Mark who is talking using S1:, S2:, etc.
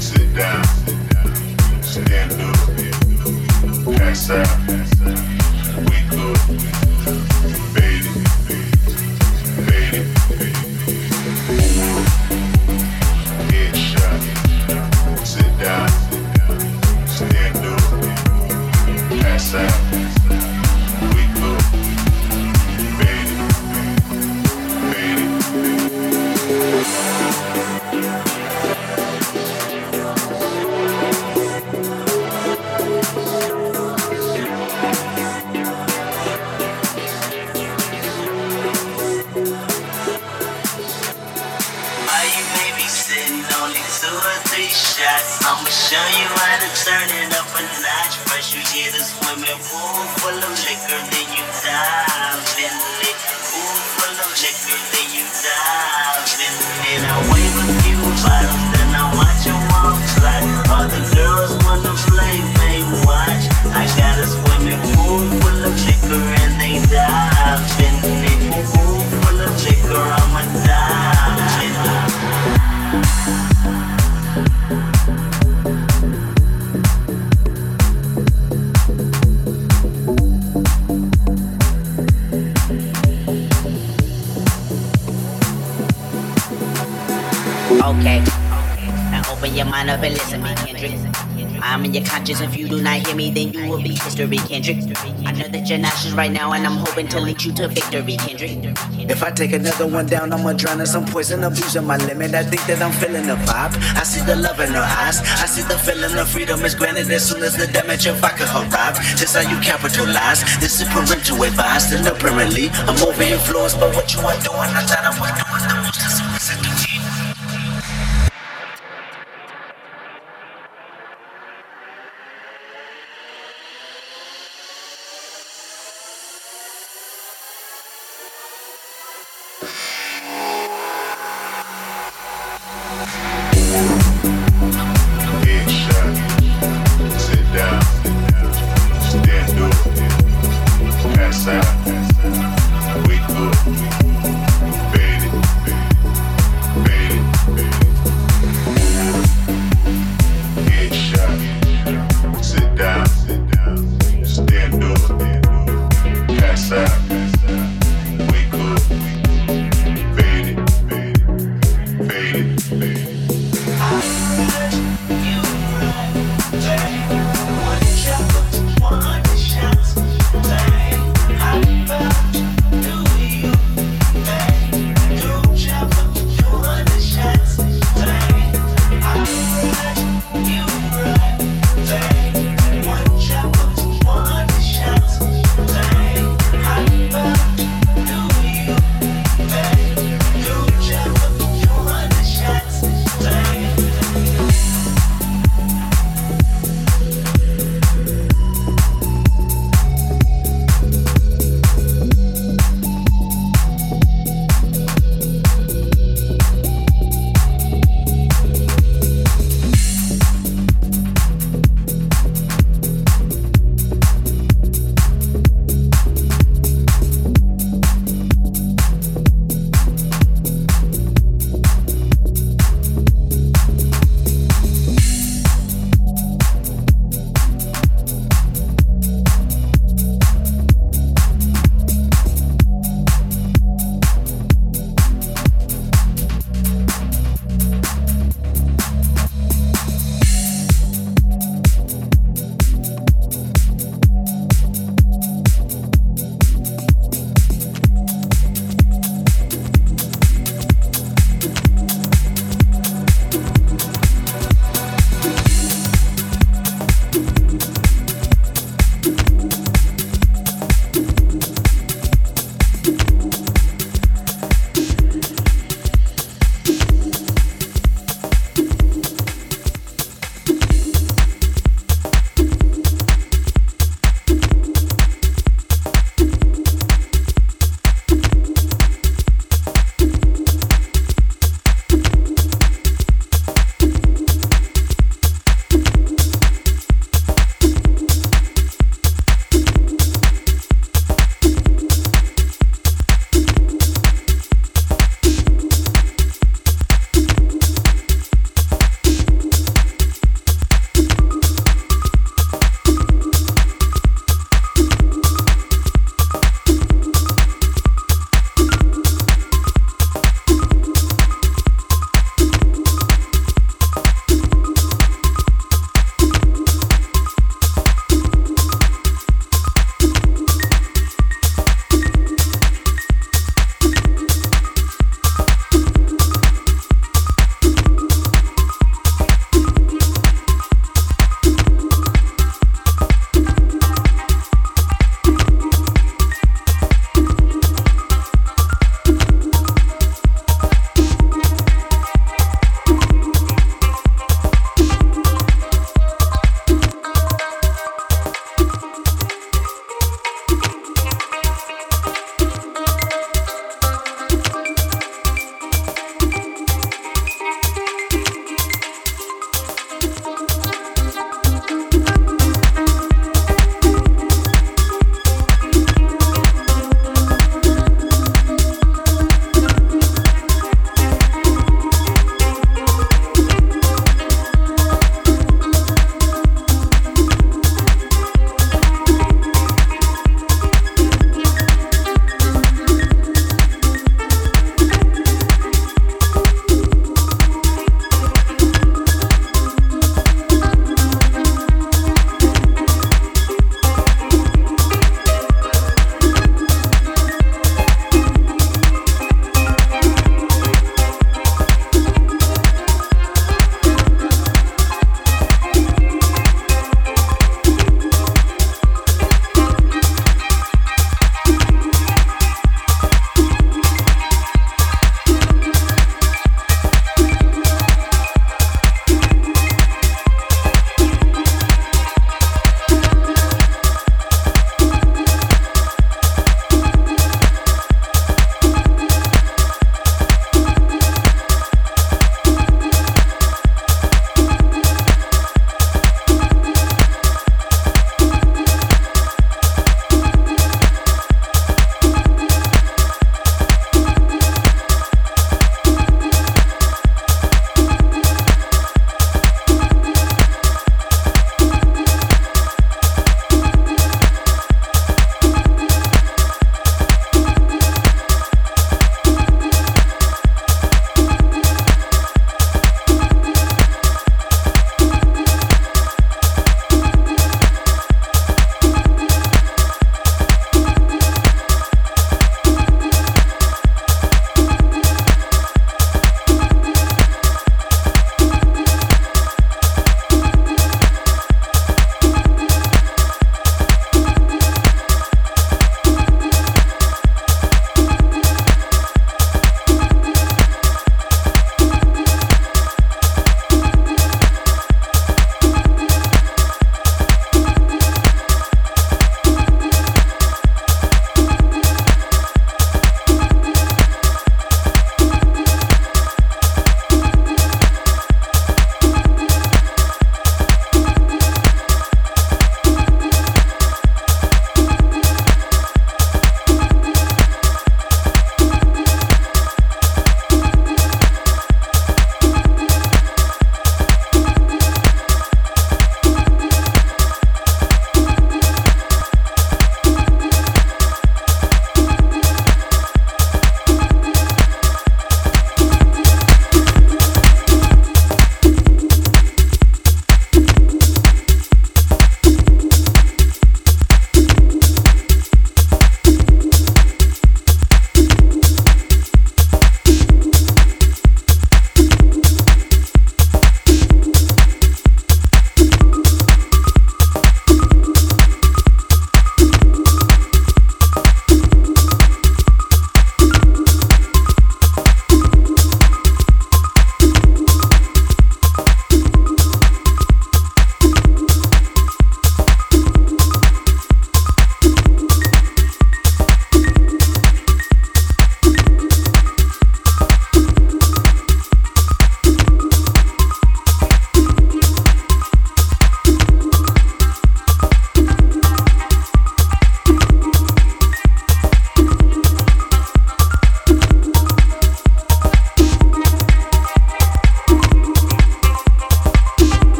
S1: Sit down. Pass out. Up.
S2: Show you how to turn it up
S3: mind up and listen me, Kendrick. I'm in your conscience. If you do not hear me, then you will be history, Kendrick. I know that you're nauseous right now, and I'm hoping to lead you to victory, Kendrick.
S2: If I take another one down, I'ma drown in some poison, abusing my limit. I think that I'm feeling the vibe. I see the love in her eyes. I see the feeling of freedom is granted as soon as the damage of vodka arrive. This how you capitalize. This is parental advice. And apparently, I'm over influenced by what you are doing. I thought I was doing.